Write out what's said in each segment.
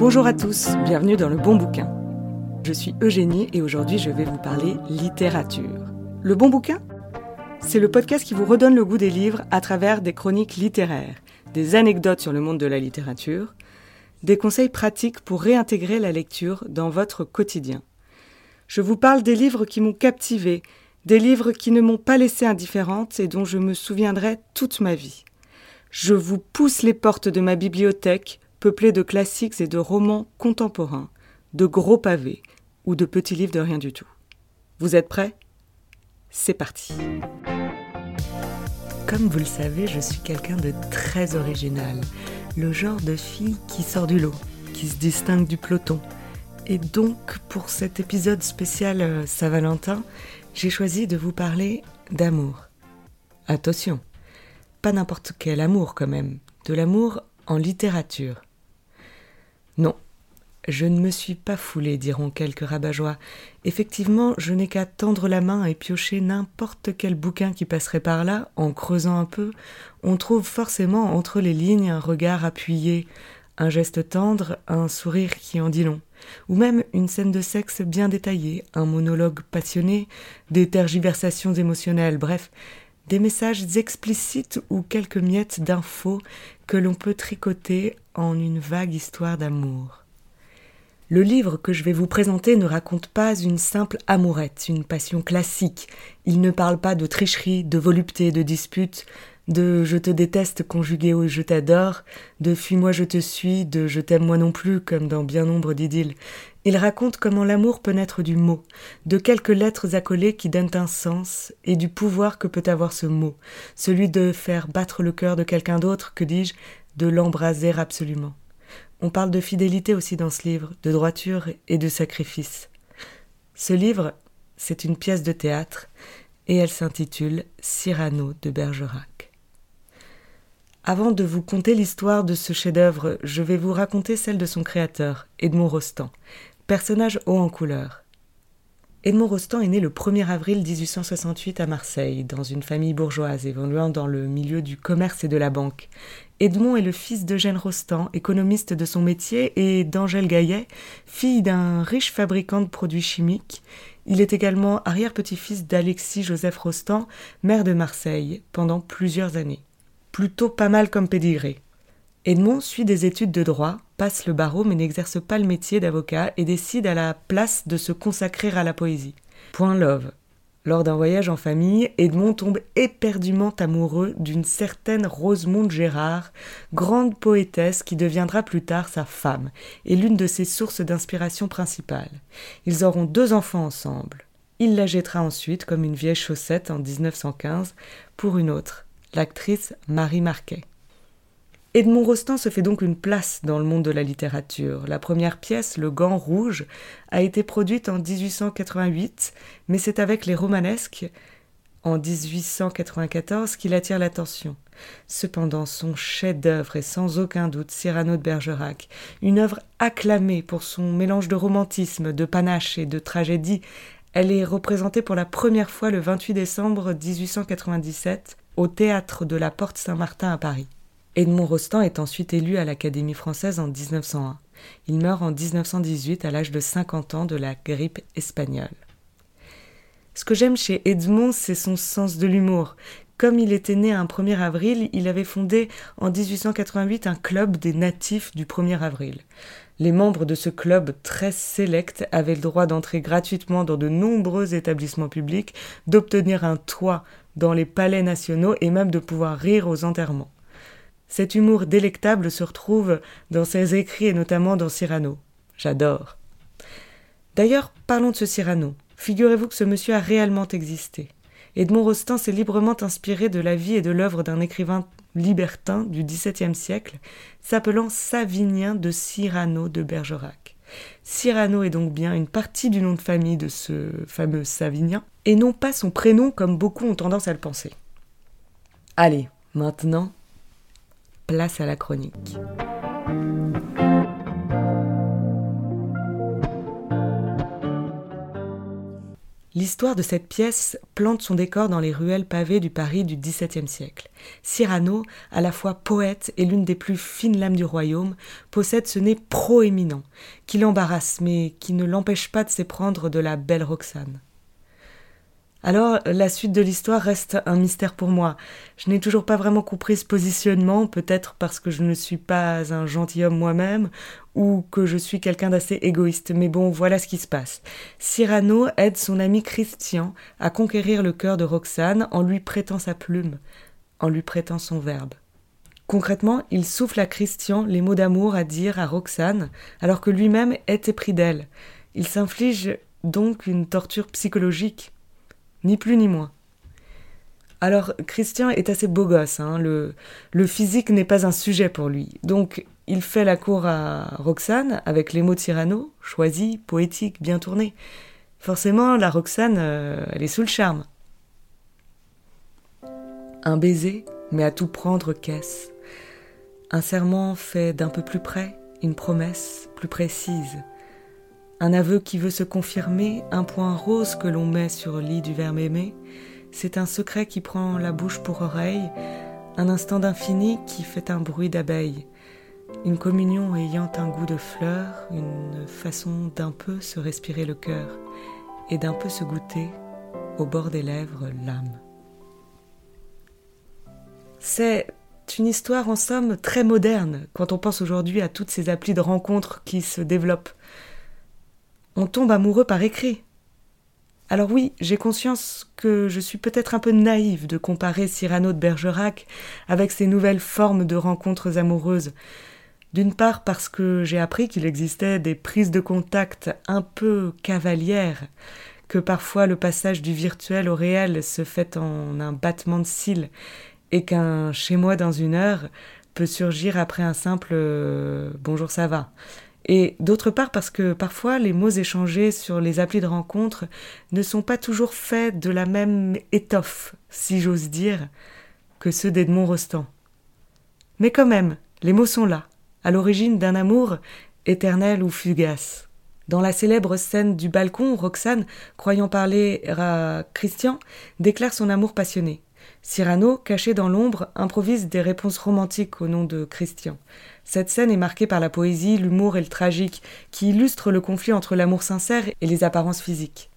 Bonjour à tous, bienvenue dans le bon bouquin. Je suis Eugénie et aujourd'hui je vais vous parler littérature. Le bon bouquin? C'est le podcast qui vous redonne le goût des livres à travers des chroniques littéraires, des anecdotes sur le monde de la littérature, des conseils pratiques pour réintégrer la lecture dans votre quotidien. Je vous parle des livres qui m'ont captivé, des livres qui ne m'ont pas laissé indifférente et dont je me souviendrai toute ma vie. Je vous pousse les portes de ma bibliothèque, peuplée de classiques et de romans contemporains, de gros pavés ou de petits livres de rien du tout. Vous êtes prêts? C'est parti. Comme vous le savez, je suis quelqu'un de très original, le genre de fille qui sort du lot, qui se distingue du peloton. Et donc, pour cet épisode spécial euh, Saint-Valentin, j'ai choisi de vous parler d'amour. Attention, pas n'importe quel amour quand même, de l'amour en littérature. Non, je ne me suis pas foulé, diront quelques rabat Effectivement, je n'ai qu'à tendre la main et piocher n'importe quel bouquin qui passerait par là, en creusant un peu, on trouve forcément entre les lignes un regard appuyé, un geste tendre, un sourire qui en dit long, ou même une scène de sexe bien détaillée, un monologue passionné, des tergiversations émotionnelles, bref, des messages explicites ou quelques miettes d'infos que l'on peut tricoter en une vague histoire d'amour. Le livre que je vais vous présenter ne raconte pas une simple amourette, une passion classique. Il ne parle pas de tricherie, de volupté, de dispute, de je te déteste conjugué au je t'adore, de fuis-moi je te suis, de je t'aime moi non plus, comme dans bien nombre d'idylles. Il raconte comment l'amour peut naître du mot, de quelques lettres accolées qui donnent un sens, et du pouvoir que peut avoir ce mot, celui de faire battre le cœur de quelqu'un d'autre, que dis-je, de l'embraser absolument. On parle de fidélité aussi dans ce livre, de droiture et de sacrifice. Ce livre, c'est une pièce de théâtre et elle s'intitule Cyrano de Bergerac. Avant de vous conter l'histoire de ce chef-d'œuvre, je vais vous raconter celle de son créateur, Edmond Rostand, personnage haut en couleur. Edmond Rostand est né le 1er avril 1868 à Marseille, dans une famille bourgeoise évoluant dans le milieu du commerce et de la banque. Edmond est le fils d'Eugène Rostand, économiste de son métier, et d'Angèle Gaillet, fille d'un riche fabricant de produits chimiques. Il est également arrière-petit-fils d'Alexis Joseph Rostand, maire de Marseille, pendant plusieurs années. Plutôt pas mal comme pédigré. Edmond suit des études de droit, passe le barreau mais n'exerce pas le métier d'avocat et décide à la place de se consacrer à la poésie. Point love. Lors d'un voyage en famille, Edmond tombe éperdument amoureux d'une certaine Rosemonde Gérard, grande poétesse qui deviendra plus tard sa femme et l'une de ses sources d'inspiration principales. Ils auront deux enfants ensemble. Il la jettera ensuite comme une vieille chaussette en 1915 pour une autre, l'actrice Marie Marquet. Edmond Rostand se fait donc une place dans le monde de la littérature. La première pièce, Le Gant Rouge, a été produite en 1888, mais c'est avec les romanesques, en 1894, qu'il attire l'attention. Cependant, son chef-d'œuvre est sans aucun doute Cyrano de Bergerac, une œuvre acclamée pour son mélange de romantisme, de panache et de tragédie. Elle est représentée pour la première fois le 28 décembre 1897 au théâtre de la Porte Saint-Martin à Paris. Edmond Rostand est ensuite élu à l'Académie française en 1901. Il meurt en 1918 à l'âge de 50 ans de la grippe espagnole. Ce que j'aime chez Edmond, c'est son sens de l'humour. Comme il était né un 1er avril, il avait fondé en 1888 un club des natifs du 1er avril. Les membres de ce club très sélect avaient le droit d'entrer gratuitement dans de nombreux établissements publics, d'obtenir un toit dans les palais nationaux et même de pouvoir rire aux enterrements. Cet humour délectable se retrouve dans ses écrits et notamment dans Cyrano. J'adore. D'ailleurs, parlons de ce Cyrano. Figurez-vous que ce monsieur a réellement existé. Edmond Rostand s'est librement inspiré de la vie et de l'œuvre d'un écrivain libertin du XVIIe siècle, s'appelant Savinien de Cyrano de Bergerac. Cyrano est donc bien une partie du nom de famille de ce fameux Savinien, et non pas son prénom comme beaucoup ont tendance à le penser. Allez, maintenant, place à la chronique. L'histoire de cette pièce plante son décor dans les ruelles pavées du Paris du XVIIe siècle. Cyrano, à la fois poète et l'une des plus fines lames du royaume, possède ce nez proéminent, qui l'embarrasse, mais qui ne l'empêche pas de s'éprendre de la belle Roxane. Alors, la suite de l'histoire reste un mystère pour moi. Je n'ai toujours pas vraiment compris ce positionnement, peut-être parce que je ne suis pas un gentilhomme moi-même, ou que je suis quelqu'un d'assez égoïste. Mais bon, voilà ce qui se passe. Cyrano aide son ami Christian à conquérir le cœur de Roxane en lui prêtant sa plume, en lui prêtant son verbe. Concrètement, il souffle à Christian les mots d'amour à dire à Roxane, alors que lui-même est épris d'elle. Il s'inflige donc une torture psychologique ni plus ni moins. Alors, Christian est assez beau gosse, hein. le, physique n'est pas un sujet pour lui. Donc, il fait la cour à Roxane avec les mots Cyrano, choisis, poétiques, bien tournés. Forcément, la Roxane, euh, elle est sous le charme. Un baiser, mais à tout prendre qu'est-ce Un serment fait d'un peu plus près, une promesse plus précise un aveu qui veut se confirmer, un point rose que l'on met sur le lit du verbe aimé, c'est un secret qui prend la bouche pour oreille, un instant d'infini qui fait un bruit d'abeille, une communion ayant un goût de fleur, une façon d'un peu se respirer le cœur et d'un peu se goûter au bord des lèvres l'âme. C'est une histoire en somme très moderne quand on pense aujourd'hui à toutes ces applis de rencontres qui se développent on tombe amoureux par écrit. Alors oui, j'ai conscience que je suis peut-être un peu naïve de comparer Cyrano de Bergerac avec ces nouvelles formes de rencontres amoureuses. D'une part parce que j'ai appris qu'il existait des prises de contact un peu cavalières, que parfois le passage du virtuel au réel se fait en un battement de cils, et qu'un chez moi dans une heure peut surgir après un simple euh, bonjour ça va et d'autre part parce que parfois les mots échangés sur les applis de rencontre ne sont pas toujours faits de la même étoffe, si j'ose dire, que ceux d'Edmond Rostand. Mais quand même, les mots sont là, à l'origine d'un amour éternel ou fugace. Dans la célèbre scène du balcon, Roxane, croyant parler à Christian, déclare son amour passionné. Cyrano, caché dans l'ombre, improvise des réponses romantiques au nom de Christian. Cette scène est marquée par la poésie, l'humour et le tragique, qui illustrent le conflit entre l'amour sincère et les apparences physiques.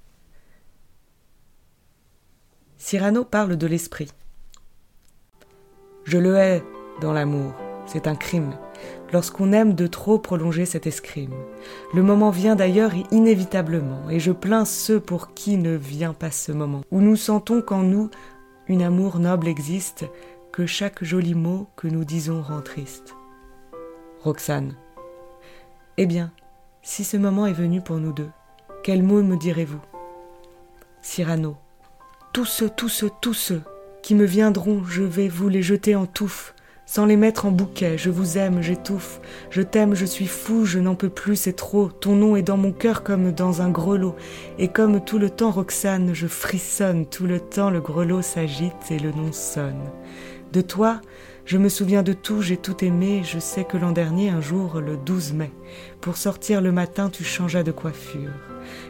Cyrano parle de l'esprit. Je le hais dans l'amour, c'est un crime, lorsqu'on aime de trop prolonger cet escrime. Le moment vient d'ailleurs inévitablement, et je plains ceux pour qui ne vient pas ce moment, où nous sentons qu'en nous une amour noble existe, que chaque joli mot que nous disons rend triste. Roxane. Eh bien, si ce moment est venu pour nous deux, quel mot me direz-vous? Cyrano. Tous ceux, tous ceux, tous ceux qui me viendront, je vais vous les jeter en touffe, sans les mettre en bouquet, je vous aime, j'étouffe, je t'aime, je suis fou, je n'en peux plus, c'est trop, ton nom est dans mon cœur comme dans un grelot, et comme tout le temps Roxane, je frissonne, tout le temps le grelot s'agite et le nom sonne. De toi, je me souviens de tout, j'ai tout aimé, je sais que l'an dernier, un jour, le 12 mai, pour sortir le matin, tu changeas de coiffure.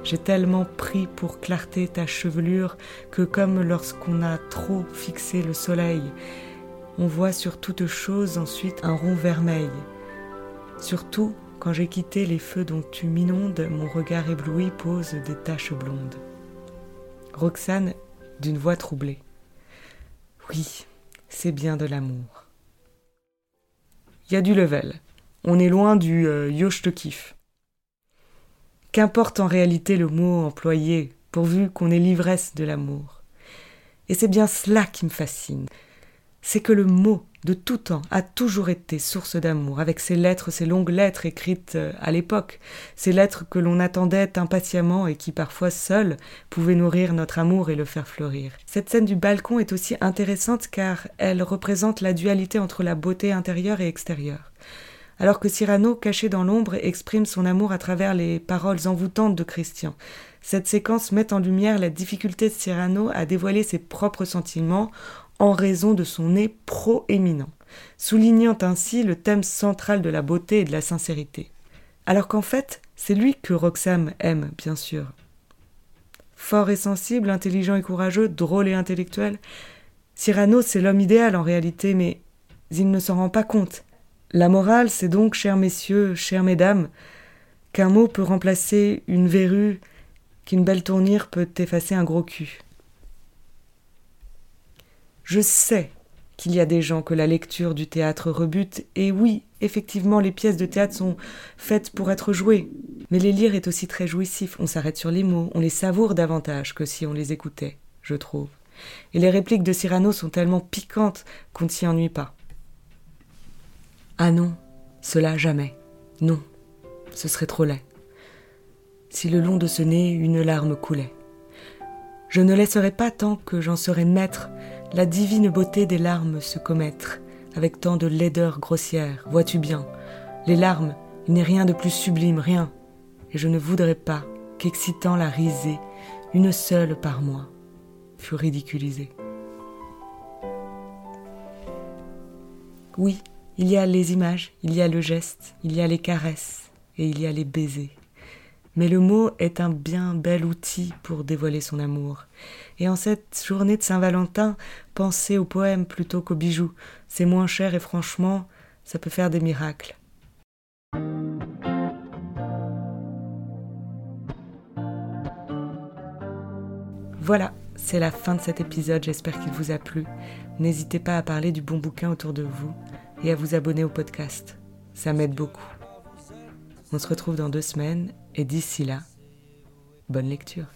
J'ai tellement pris pour clarté ta chevelure que comme lorsqu'on a trop fixé le soleil, on voit sur toute chose ensuite un rond vermeil. Surtout, quand j'ai quitté les feux dont tu m'inondes, mon regard ébloui pose des taches blondes. Roxane, d'une voix troublée. Oui, c'est bien de l'amour. Il y a du level. On est loin du euh, yo je te kiffe. Qu'importe en réalité le mot employé, pourvu qu'on ait l'ivresse de l'amour. Et c'est bien cela qui me fascine c'est que le mot de tout temps a toujours été source d'amour, avec ces lettres, ces longues lettres écrites euh, à l'époque, ces lettres que l'on attendait impatiemment et qui parfois seules pouvaient nourrir notre amour et le faire fleurir. Cette scène du balcon est aussi intéressante car elle représente la dualité entre la beauté intérieure et extérieure. Alors que Cyrano, caché dans l'ombre, exprime son amour à travers les paroles envoûtantes de Christian. Cette séquence met en lumière la difficulté de Cyrano à dévoiler ses propres sentiments en raison de son nez proéminent, soulignant ainsi le thème central de la beauté et de la sincérité. Alors qu'en fait, c'est lui que Roxane aime, bien sûr. fort et sensible, intelligent et courageux, drôle et intellectuel. Cyrano, c'est l'homme idéal en réalité, mais il ne s'en rend pas compte. La morale, c'est donc, chers messieurs, chères mesdames, qu'un mot peut remplacer une verrue, qu'une belle tournure peut effacer un gros cul. Je sais qu'il y a des gens que la lecture du théâtre rebute, et oui, effectivement, les pièces de théâtre sont faites pour être jouées. Mais les lire est aussi très jouissif, on s'arrête sur les mots, on les savoure davantage que si on les écoutait, je trouve. Et les répliques de Cyrano sont tellement piquantes qu'on ne s'y ennuie pas. Ah non, cela jamais. Non, ce serait trop laid. Si le long de ce nez une larme coulait. Je ne laisserai pas tant que j'en serai maître la divine beauté des larmes se commettre, avec tant de laideur grossière, vois-tu bien. Les larmes, il n'est rien de plus sublime, rien. Et je ne voudrais pas qu'excitant la risée, une seule par moi, fût ridiculisée. Oui, il y a les images, il y a le geste, il y a les caresses, et il y a les baisers. Mais le mot est un bien bel outil pour dévoiler son amour. Et en cette journée de Saint-Valentin, pensez au poème plutôt qu'aux bijoux. C'est moins cher et franchement, ça peut faire des miracles. Voilà, c'est la fin de cet épisode, j'espère qu'il vous a plu. N'hésitez pas à parler du bon bouquin autour de vous et à vous abonner au podcast. Ça m'aide beaucoup. On se retrouve dans deux semaines et d'ici là, bonne lecture.